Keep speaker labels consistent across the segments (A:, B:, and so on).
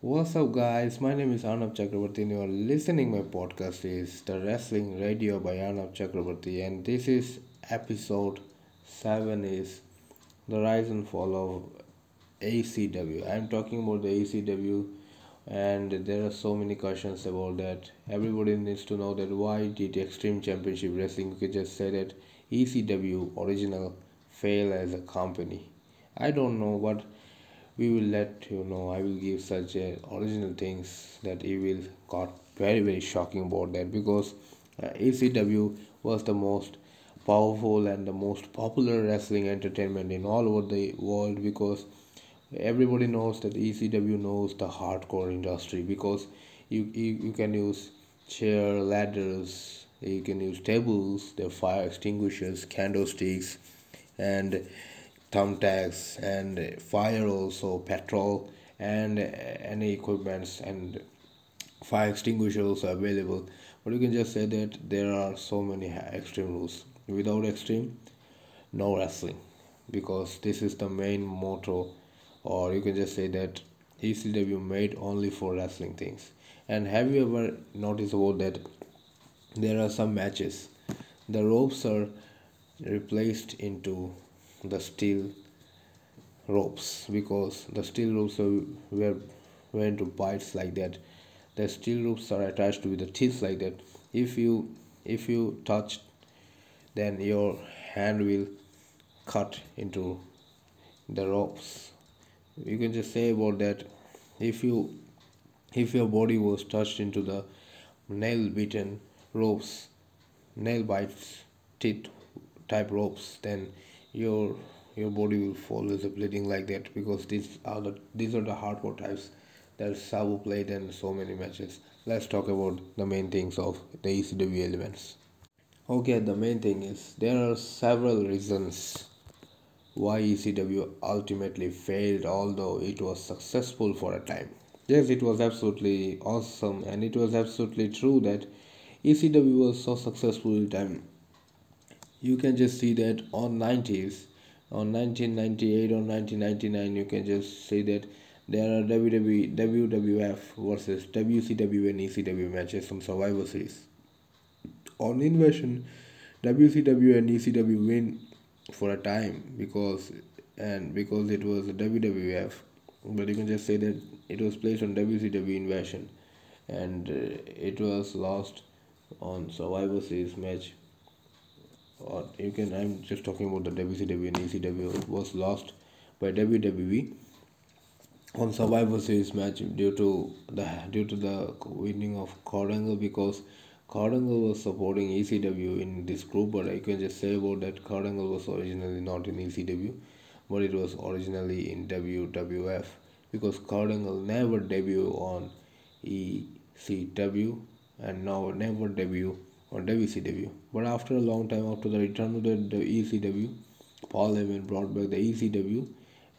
A: What's up, guys? My name is Arnob Chakraborty, and you are listening. My podcast is the Wrestling Radio by Arnob Chakraborty, and this is episode seven. Is the rise and fall of ECW. I'm talking about the ECW, and there are so many questions about that. Everybody needs to know that why did Extreme Championship Wrestling? You just say that ECW original fail as a company. I don't know, but we will let you know. I will give such original things that you will got very very shocking about that because uh, ecw was the most powerful and the most popular wrestling entertainment in all over the world because everybody knows that ecw knows the hardcore industry because you, you, you can use chair ladders you can use tables the fire extinguishers candlesticks and thumbtacks and fire also petrol and any equipments and fire extinguisher also available. But you can just say that there are so many extreme rules. Without extreme no wrestling. Because this is the main motto or you can just say that ECW made only for wrestling things. And have you ever noticed about that? There are some matches. The ropes are replaced into the steel ropes because the steel ropes were went to bites like that. The steel ropes are attached with the teeth like that. If you if you touch then your hand will cut into the ropes. You can just say about that. If you if your body was touched into the nail beaten ropes nail bites teeth type ropes then your your body will as a bleeding like that because these are the these are the hardcore types. There's Sabu played and so many matches. Let's talk about the main things of the ECW elements. Okay the main thing is there are several reasons why ECW ultimately failed although it was successful for a time. Yes it was absolutely awesome and it was absolutely true that ECW was so successful in time you can just see that on 90s on 1998 or 1999 you can just see that there are WWE, WWF versus WCW and ECW matches on Survivor Series. On Invasion, WCW and ECW win for a time because and because it was WWF, but you can just say that it was placed on WCW Invasion, and uh, it was lost on Survivor Series match or you can I'm just talking about the WCW and ECW was lost by WWE on Survivor Series match due to the due to the winning of Kurt Angle because Kurt Angle was supporting ECW in this group but I can just say about that Kurt Angle was originally not in ECW but it was originally in WWF because Kurt Angle never debuted on ECW and now never debut on WCW. But after a long time, after the return of the, the ECW, Paul Heyman brought back the ECW,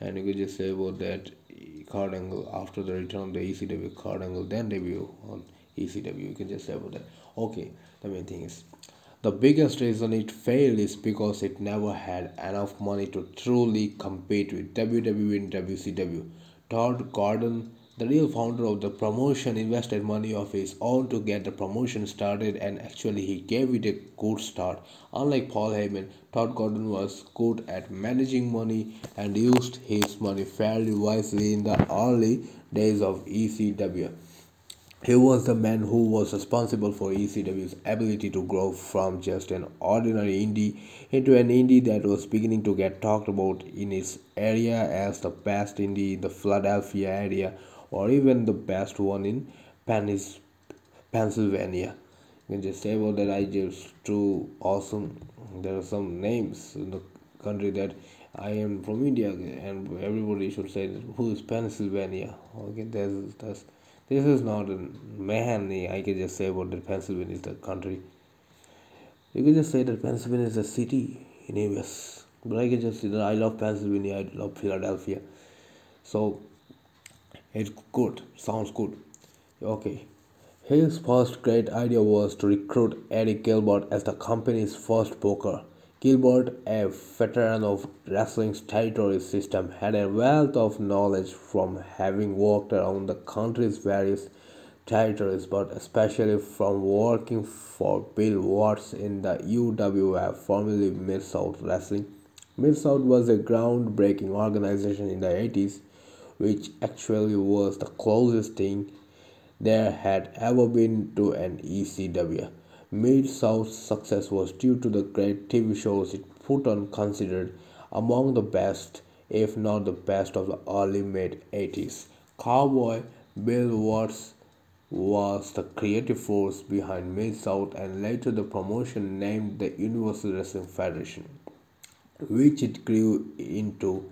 A: and you could just say about that Kurt Angle after the return of the ECW, Kurt Angle then debut on ECW. You can just say about that. Okay, the main thing is the biggest reason it failed is because it never had enough money to truly compete with WWE and WCW. Todd Gordon the real founder of the promotion invested money of his own to get the promotion started and actually he gave it a good start. Unlike Paul Heyman, Todd Gordon was good at managing money and used his money fairly wisely in the early days of ECW. He was the man who was responsible for ECW's ability to grow from just an ordinary indie into an indie that was beginning to get talked about in its area as the best indie in the Philadelphia area or even the best one in Panis, Pennsylvania. You can just say about that I just too awesome. There are some names in the country that I am from India and everybody should say who is Pennsylvania. Okay, there's that's this is not a man I can just say about that Pennsylvania is the country. You can just say that Pennsylvania is a city in US. But I can just say that I love Pennsylvania, I love Philadelphia. So it's good, sounds good. Okay. His first great idea was to recruit Eddie Gilbert as the company's first booker. Gilbert, a veteran of wrestling's territory system, had a wealth of knowledge from having worked around the country's various territories, but especially from working for Bill Watts in the UWF, formerly Mid South Wrestling. Mid South was a groundbreaking organization in the 80s, which actually was the closest thing there had ever been to an ECW. Mid South's success was due to the great TV shows it put on, considered among the best, if not the best, of the early mid 80s. Cowboy Bill Watts was the creative force behind Mid South and later the promotion named the Universal Wrestling Federation, which it grew into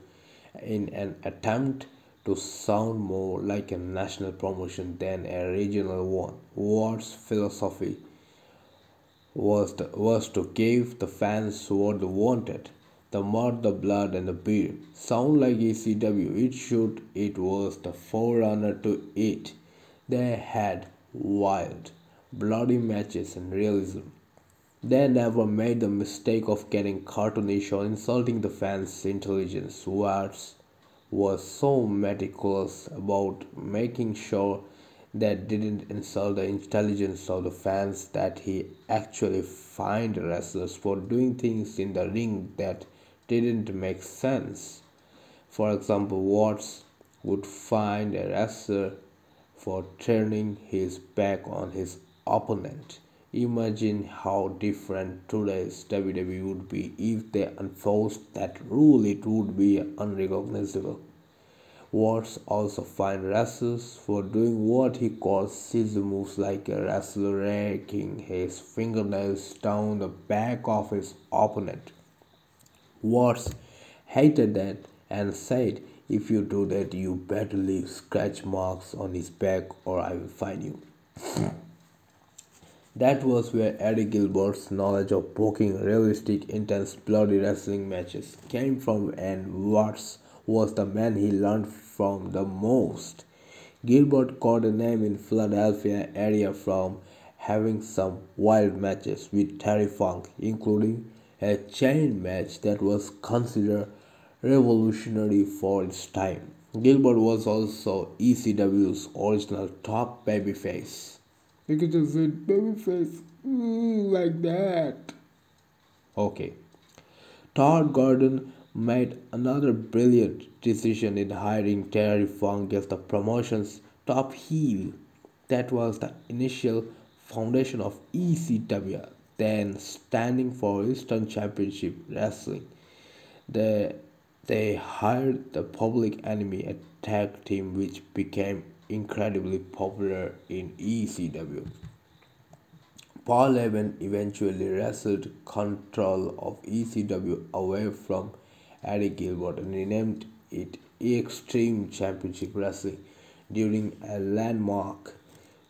A: in an attempt to sound more like a national promotion than a regional one. Watts' philosophy was, the, was to give the fans what they wanted the mud, the blood, and the beer. Sound like ECW, it should, it was the forerunner to it. They had wild, bloody matches and realism. They never made the mistake of getting cartoonish or insulting the fans' intelligence. Watts was so meticulous about making sure that didn't insult the intelligence of the fans that he actually fined wrestlers for doing things in the ring that didn't make sense. For example, Watts would fine a wrestler for turning his back on his opponent. Imagine how different today's WWE would be if they enforced that rule. It would be unrecognizable. Watts also fined wrestlers for doing what he calls scissor moves like a wrestler raking his fingernails down the back of his opponent. Watts hated that and said, If you do that, you better leave scratch marks on his back or I will fine you. That was where Eddie Gilbert's knowledge of booking realistic, intense, bloody wrestling matches came from, and Watts was the man he learned from the most. Gilbert got a name in Philadelphia area from having some wild matches with Terry Funk, including a chain match that was considered revolutionary for its time. Gilbert was also ECW's original top babyface. You can just say babyface mm, like that. Okay. Todd Gordon made another brilliant decision in hiring Terry Funk as the promotion's top heel. That was the initial foundation of ECW, then standing for Eastern Championship Wrestling. They, they hired the Public Enemy, a tag team which became incredibly popular in ECW. Paul Heyman eventually wrestled control of ECW away from Eddie Gilbert and renamed it Extreme Championship Wrestling during a landmark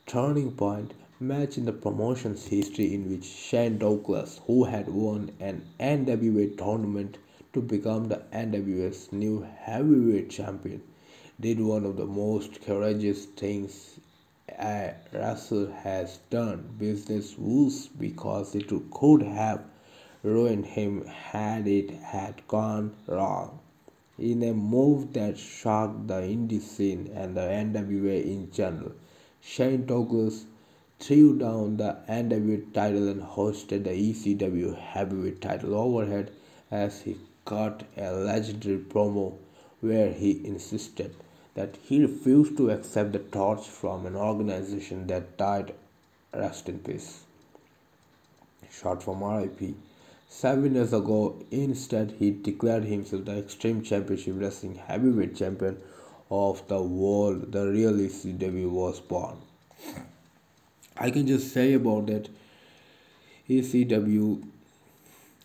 A: turning point match in the promotion's history in which Shane Douglas, who had won an NWA tournament to become the NWA's new heavyweight champion, did one of the most courageous things a wrestler has done business wise because it could have ruined him had it had gone wrong. In a move that shocked the indie scene and the NWA in general, Shane Douglas threw down the NWA title and hosted the ECW heavyweight title overhead as he cut a legendary promo where he insisted that he refused to accept the torch from an organization that died rest in peace. Short from RIP. Seven years ago, instead, he declared himself the Extreme Championship Wrestling Heavyweight Champion of the world. The real ECW was born. I can just say about that ECW.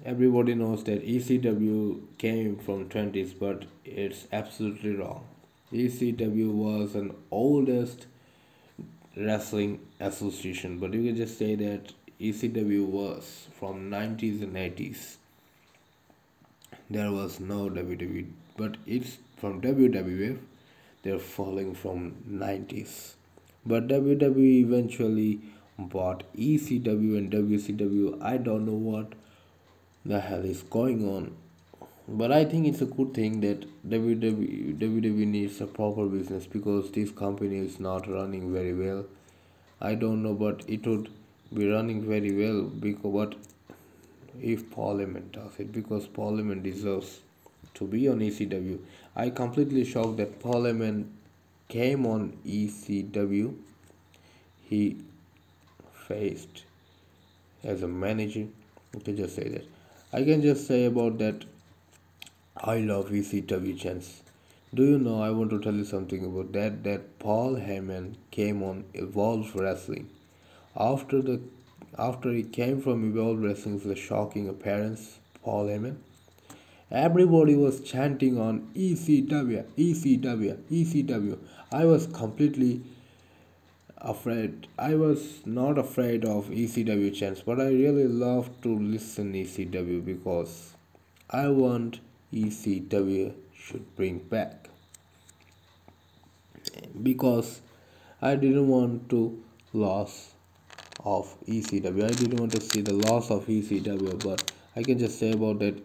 A: Everybody knows that ECW came from 20s, but it's absolutely wrong. ECW was an oldest wrestling association, but you can just say that ECW was from 90s and 80s. There was no WWE, but it's from WWF. They're falling from 90s. But WWE eventually bought ECW and WCW. I don't know what the hell is going on. But I think it's a good thing that WWE, WWE needs a proper business because this company is not running very well. I don't know, but it would be running very well because but if Paul Heyman does it because Paul Heyman deserves to be on ECW. I completely shocked that Paul Heyman came on ECW. He faced as a manager. I can just say that. I can just say about that. I love ECW chance. Do you know? I want to tell you something about that. That Paul Heyman came on Evolve Wrestling after the after he came from Evolve Wrestling with a shocking appearance. Paul Heyman. Everybody was chanting on ECW, ECW, ECW. I was completely afraid. I was not afraid of ECW chants, but I really love to listen ECW because I want ECW should bring back because I didn't want to loss of ECW. I didn't want to see the loss of ECW, but I can just say about that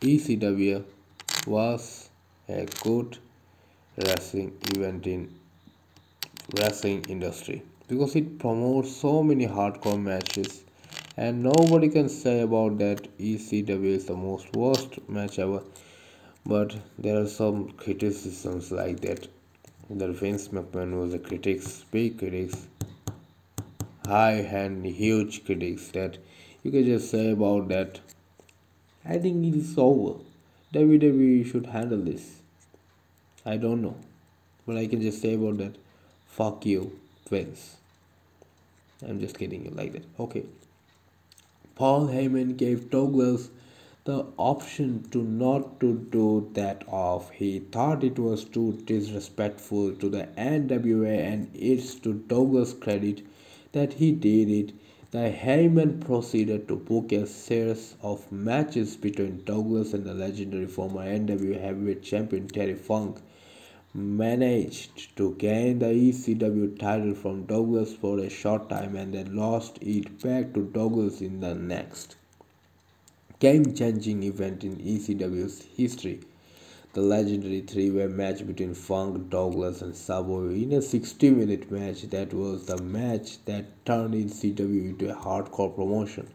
A: ECW was a good wrestling event in wrestling industry because it promotes so many hardcore matches and nobody can say about that. ECW is the most worst match ever. But there are some criticisms like that. That Vince McMahon was a critics big critics high and huge critics that you can just say about that. I think it is over. WWE should handle this. I don't know. But I can just say about that. Fuck you Vince. I'm just kidding you like that. Okay Paul Heyman gave Douglas the option to not to do that off. He thought it was too disrespectful to the NWA and it's to Douglas' credit that he did it. The Heyman proceeded to book a series of matches between Douglas and the legendary former NWA heavyweight champion Terry Funk managed to gain the ECW title from Douglas for a short time and then lost it back to Douglas in the next game changing event in ECW's history. The legendary three way match between Funk, Douglas, and Sabu in a 60 minute match that was the match that turned ECW into a hardcore promotion.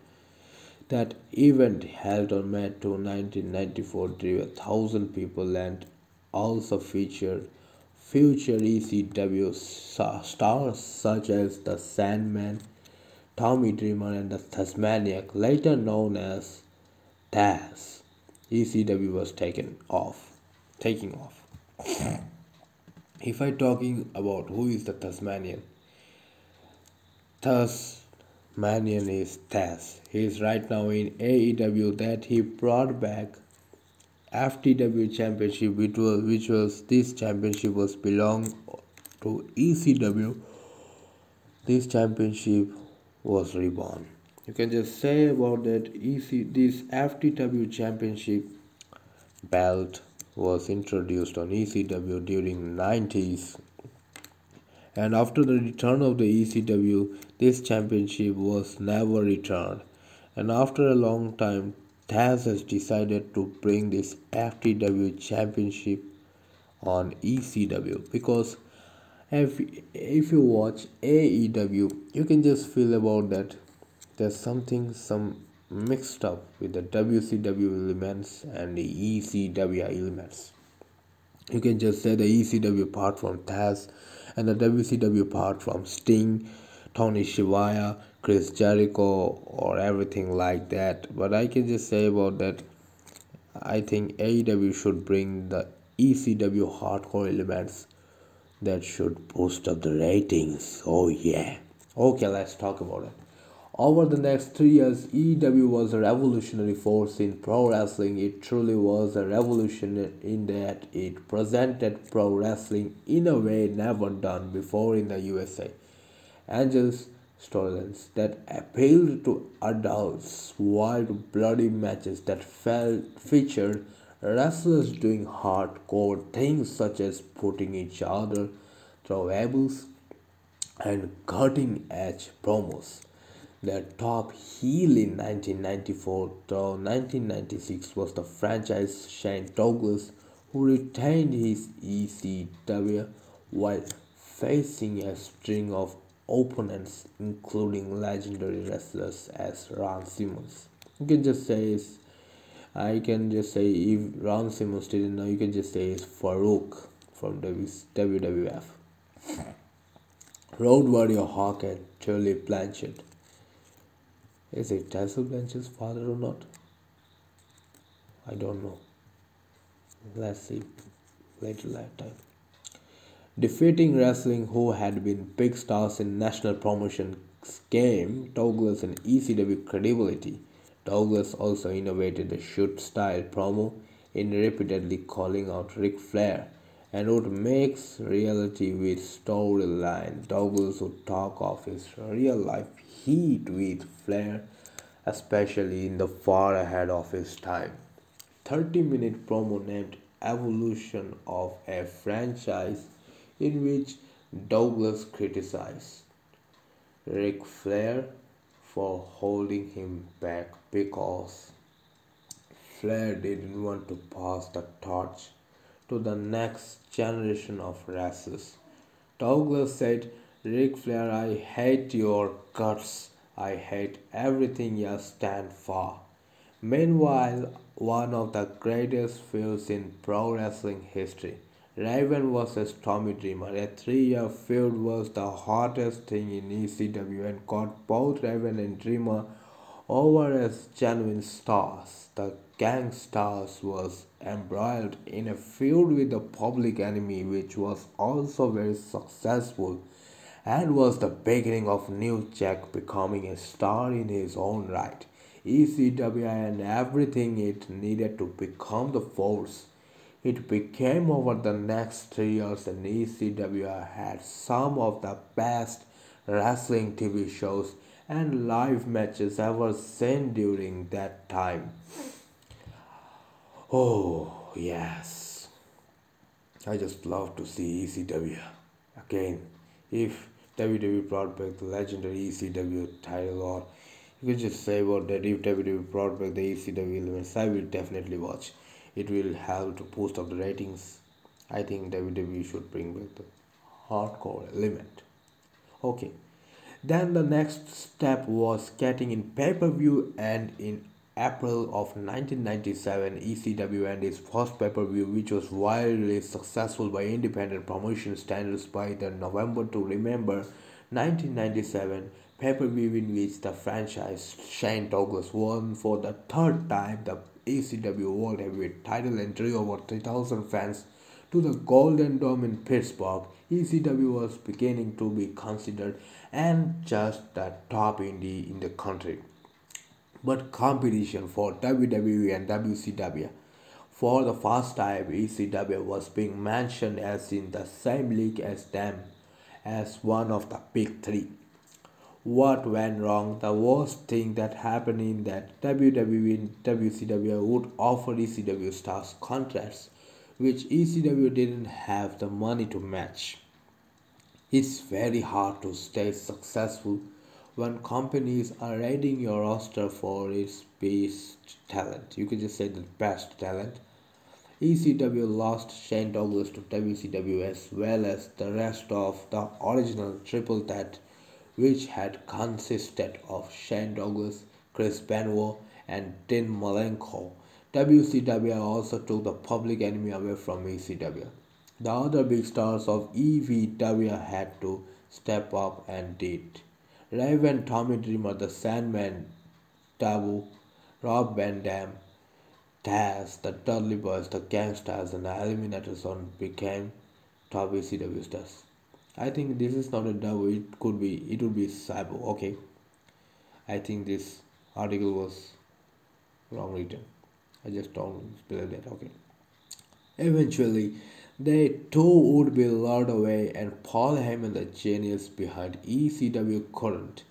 A: That event held on May 2, 1994 drew a thousand people and also featured future ECW stars such as the Sandman, Tommy Dreamer, and the Tasmaniac, later known as Taz. ECW was taken off, taking off. if I talking about who is the Tasmanian, Tasmanian is Taz. He is right now in AEW that he brought back FTW championship which was which was this championship was belong to ECW this championship was reborn. You can just say about that EC this FTW championship belt was introduced on ECW during 90s and after the return of the ECW this championship was never returned. And after a long time Taz has decided to bring this FTW championship on ECW because if, if you watch AEW you can just feel about that there's something some mixed up with the WCW elements and the ECW elements. You can just say the ECW part from Taz and the WCW part from Sting Tony Schiavone Chris Jericho or everything like that. But I can just say about that. I think AEW should bring the ECW hardcore elements that should boost up the ratings. Oh yeah. Okay, let's talk about it. Over the next three years, EW was a revolutionary force in pro wrestling. It truly was a revolution in that it presented pro wrestling in a way never done before in the USA. Angels storylines that appealed to adults, wild, bloody matches that felt, featured wrestlers doing hardcore things such as putting each other through tables and cutting edge promos. Their top heel in 1994 to 1996 was the franchise Shane Douglas, who retained his ECW while facing a string of opponents, including legendary wrestlers as Ron Simmons. You can just say I uh, can just say if Ron Simmons didn't know, you can just say it's Farouk from WWF. Road Warrior Hawk and Tully Blanchard. Is it Tully Blanchard's father or not? I don't know. Let's see later lifetime. Defeating wrestling who had been big stars in national promotion game Douglas and ECW credibility. Douglas also innovated the shoot style promo in repeatedly calling out Ric Flair and would mix reality with storyline. Douglas would talk of his real life heat with Flair, especially in the far ahead of his time. 30 minute promo named Evolution of a franchise in which Douglas criticized Ric Flair for holding him back because Flair didn't want to pass the torch to the next generation of wrestlers. Douglas said, Ric Flair, I hate your guts. I hate everything you stand for. Meanwhile, one of the greatest feuds in pro wrestling history, Raven vs. Tommy Dreamer. A three-year feud was the hottest thing in ECW and got both Raven and Dreamer over as genuine stars. The Gangstas was embroiled in a feud with the Public Enemy, which was also very successful and was the beginning of New Jack becoming a star in his own right. ECW and everything it needed to become the force. It became over the next three years, and ECW had some of the best wrestling TV shows and live matches ever seen during that time. Oh, yes. I just love to see ECW. Again, if WWE brought back the legendary ECW title, or you can just say about that if WWE brought back the ECW elements, I will definitely watch. It will help to boost up the ratings. I think WWE should bring back the hardcore element. Okay. Then the next step was getting in pay per view and in April of 1997, ECW and its first pay-per-view, which was wildly successful by independent promotion standards by the November to Remember 1997 pay-per-view in which the franchise Shane Douglas won for the third time the ECW World Heavyweight title drew over 3,000 fans to the Golden Dome in Pittsburgh. ECW was beginning to be considered and just the top indie in the country but competition for WWE and WCW. For the first time, ECW was being mentioned as in the same league as them, as one of the big three. What went wrong? The worst thing that happened in that WWE and WCW would offer ECW stars contracts which ECW didn't have the money to match. It's very hard to stay successful when companies are rating your roster for its best talent. You can just say the best talent. ECW lost Shane Douglas to WCW as well as the rest of the original Triple Threat, which had consisted of Shane Douglas, Chris Benoit, and Dean Malenko. WCW also took the public enemy away from ECW. The other big stars of ECW had to step up and did. Raven, Tommy Dreamer, The Sandman, Taboo, Rob Van Dam, Taz, the Dudley Boyz, the Gangstas, and the Eliminators became top ECW stars. I think this is not a double. It could be. It would be Sabu. Okay. I think this article was wrong written. I just don't believe that. Okay. Eventually, they too would be lured away, and Paul Heyman, the genius behind ECW, couldn't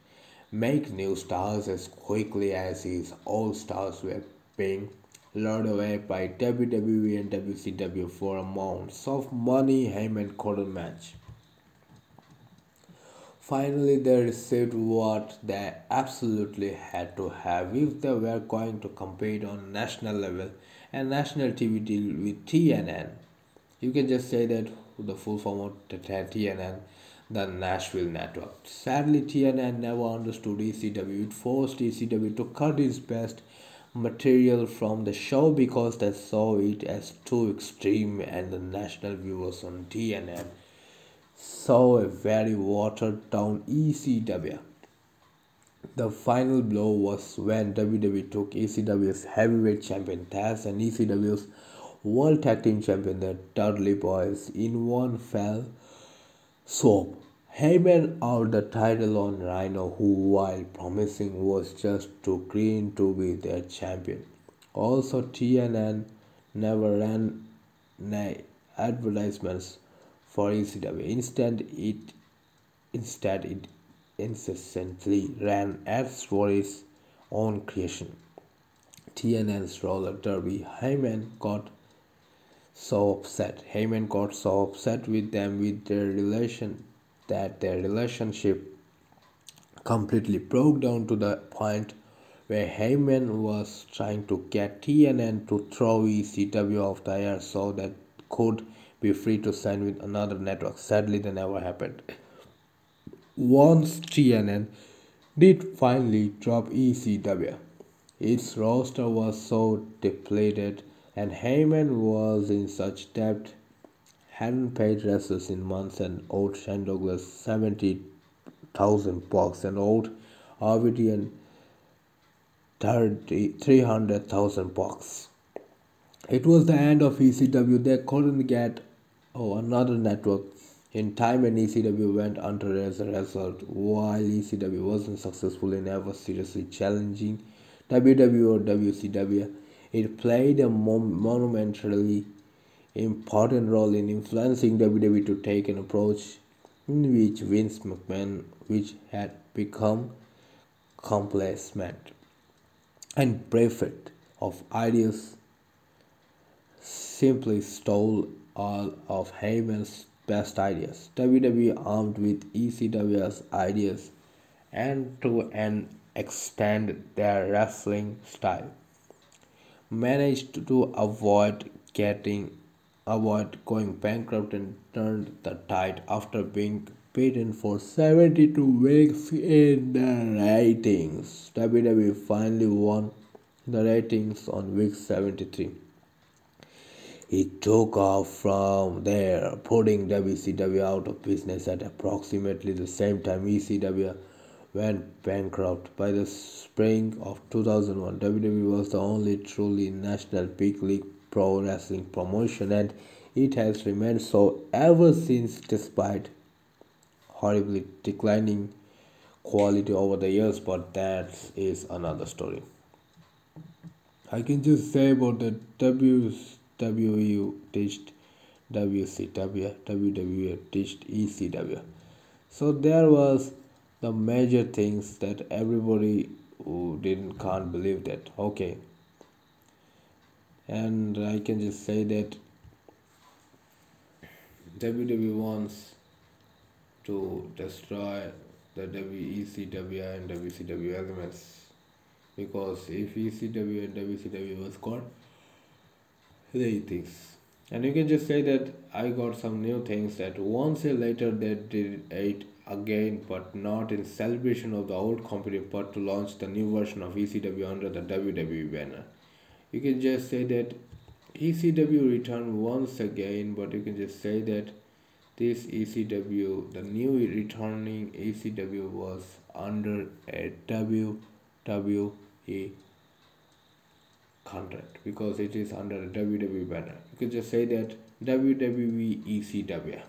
A: make new stars as quickly as his old stars were being lured away by WWE and WCW for amounts of money Heyman couldn't match. Finally, they received what they absolutely had to have if they were going to compete on national level and national TV deal with TNN. You can just say that the full form of TNN, the Nashville Network. Sadly, TNN never understood ECW. It forced ECW to cut its best material from the show because they saw it as too extreme and the national viewers on TNN saw a very watered down ECW. The final blow was when WWE took ECW's heavyweight champion Taz and ECW's World Tag Team Champion the Dudley Boyz in one fell swoop. Heyman out the title on Rhino, who, while promising, was just too green to be their champion. Also, TNN never ran advertisements for ECW. Instead, it instead it incessantly ran ads for its own creation. TNN's roller derby. Heyman got so upset. Heyman got so upset with them with their relation that their relationship completely broke down to the point where Heyman was trying to get TNN to throw ECW off the air so that could be free to sign with another network. Sadly, that never happened. Once TNN did finally drop ECW, its roster was so depleted and Heyman was in such debt, hadn't paid wrestlers in months and owed Shane Douglas 70,000 bucks and owed RVD 300,000 bucks. It was the end of ECW. They couldn't get oh, another network in time and ECW went under as a result. While ECW wasn't successful in ever seriously challenging WWE or WCW, it played a monumentally important role in influencing WWE to take an approach in which Vince McMahon, which had become complacent and bereft of ideas, simply stole all of Heyman's best ideas. WWE armed with ECW's ideas and to an extend their wrestling style managed to avoid getting avoid going bankrupt and turned the tide after being beaten for 72 weeks in the ratings. WWE finally won the ratings on week 73. It took off from there, putting WCW out of business at approximately the same time ECW went bankrupt. By the spring of 2001, WWE was the only truly national big league pro wrestling promotion, and it has remained so ever since, despite horribly declining quality over the years. But that is another story. I can just say about the W's WU ditched WCW, WWE ditched ECW. So there was the major things that everybody who didn't can't believe that. Okay. And I can just say that WWE wants to destroy the WECW and WCW elements. Because if ECW and WCW was gone they things and you can just say that i got some new things that once a later they did it again but not in celebration of the old company but to launch the new version of ecw under the wwe banner. You can just say that ecw returned once again but you can just say that this ecw the new returning ecw was under a wwe contract because it is under a WWE banner. You can just say that WWE ECW.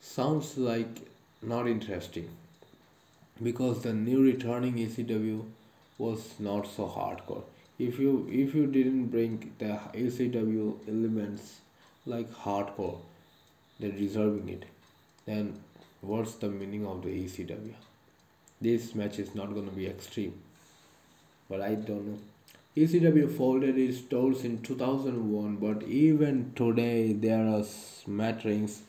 A: Sounds like not interesting because the new returning ECW was not so hardcore. If you if you didn't bring the ECW elements like hardcore, they're deserving it, then what's the meaning of the ECW? This match is not gonna be extreme. But I don't know. ECW folded its doors in 2001, but even today there are smatterings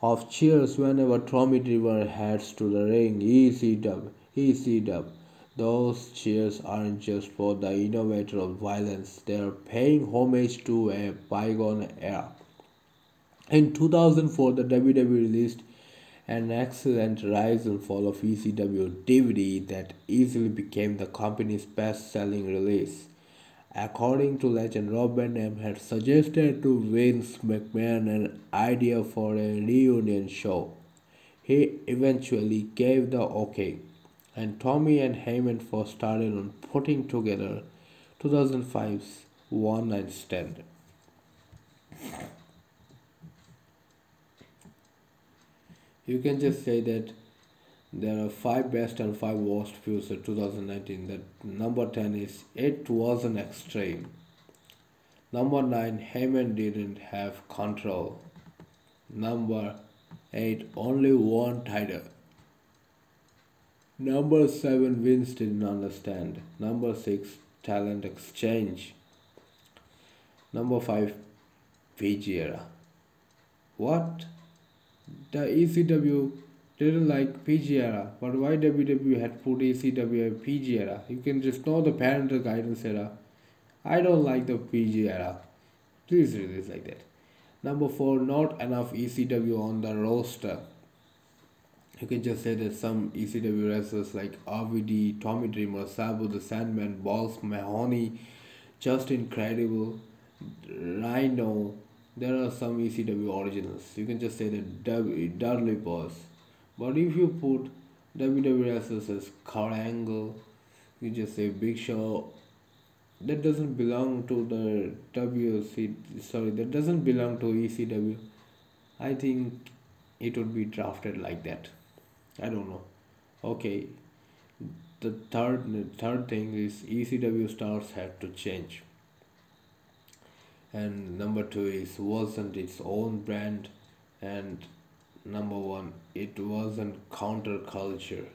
A: of cheers whenever Tommy Dreamer heads to the ring. ECW, ECW. Those cheers aren't just for the innovator of violence, they are paying homage to a bygone era. In 2004, the WWE released an excellent rise and fall of ECW DVD that easily became the company's best selling release. According to legend, Rob Van Dam had suggested to Vince McMahon an idea for a reunion show. He eventually gave the okay, and Tommy and Heyman first started on putting together 2005's One Night Stand. You can just say that there are five best and five worst views of 2019. That number 10 is It was an Extreme. Number 9 Heyman didn't have control. Number 8 Only one title. Number 7 Vince didn't understand. Number 6 Talent Exchange. Number 5 PG era. What? The ECW didn't like PG era, but why WWE had put ECW in PG era? You can just know the parental guidance era. I don't like the PG era. Please release like that. Number four, not enough ECW on the roster. You can just say that some ECW wrestlers like RVD, Tommy Dreamer, Sabu the Sandman, Balls Mahoney, Justin Credible, Rhino, there are some ECW originals. You can just say that Dudley Boyz. But if you put wrestlers as Kurt Angle, you just say Big Show. That doesn't belong to the WC. Sorry, that doesn't belong to ECW. I think it would be drafted like that. I don't know. Okay. The third third thing is ECW stars had to change and number two is wasn't its own brand and number one it wasn't counterculture.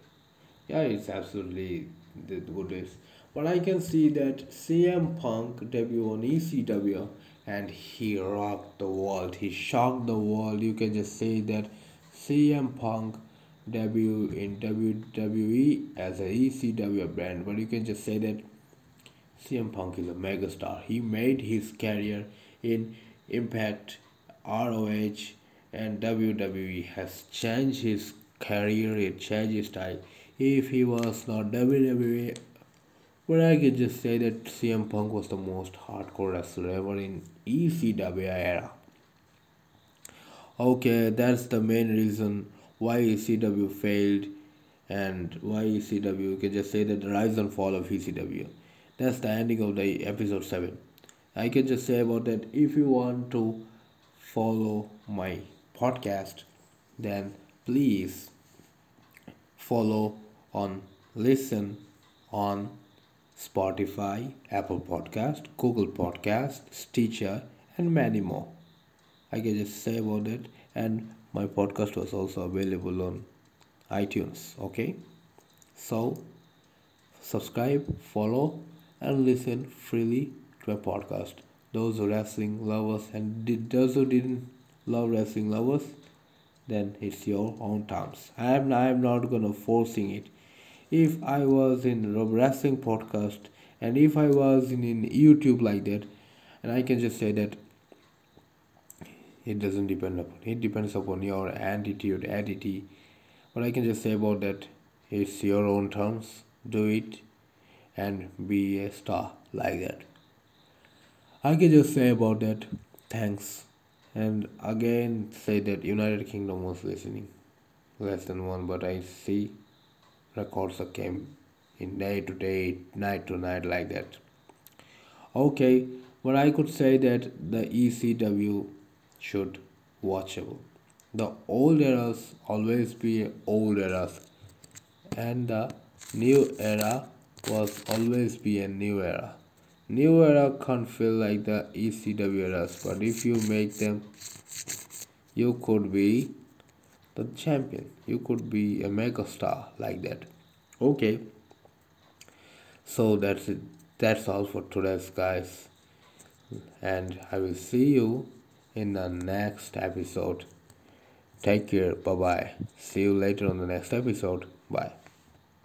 A: Yeah it's absolutely the goodest but i can see that cm punk debut on ecw and he rocked the world. He shocked the world. You can just say that cm punk debut in wwe as a ecw brand. But you can just say that CM Punk is a megastar. He made his career in Impact, ROH, and WWE. Has changed his career. It changed his style. If he was not WWE, but I can just say that CM Punk was the most hardcore wrestler ever in ECW era. Okay, that's the main reason why ECW failed and why ECW. You can just say that the rise and fall of ECW that's the ending of the episode 7 i can just say about that if you want to follow my podcast then please follow on listen on spotify apple podcast google podcast stitcher and many more. I can just say about it. And my podcast was also available on itunes okay? So subscribe follow and listen freely to a podcast. Those wrestling lovers and those who didn't love wrestling lovers, then it's your own terms. I am I am not gonna forcing it. If I was in a wrestling podcast and if I was in, in YouTube like that, and I can just say that it doesn't depend upon it depends upon your attitude attitude but i can just say about that it's your own terms do it and be a star like that. I can just say about that thanks and again say that United Kingdom was listening less than one but I see records came in day to day night to night like that. Okay but I could say that the ECW should watchable. The old eras always be old eras and the new era was always be a new era. New era can't feel like the ECW eras, but if you make them, you could be the champion. You could be a mega star like that. Okay. So that's it. That's all for today's guys. And I will see you in the next episode. Take care. Bye bye. See you later on the next episode. Bye.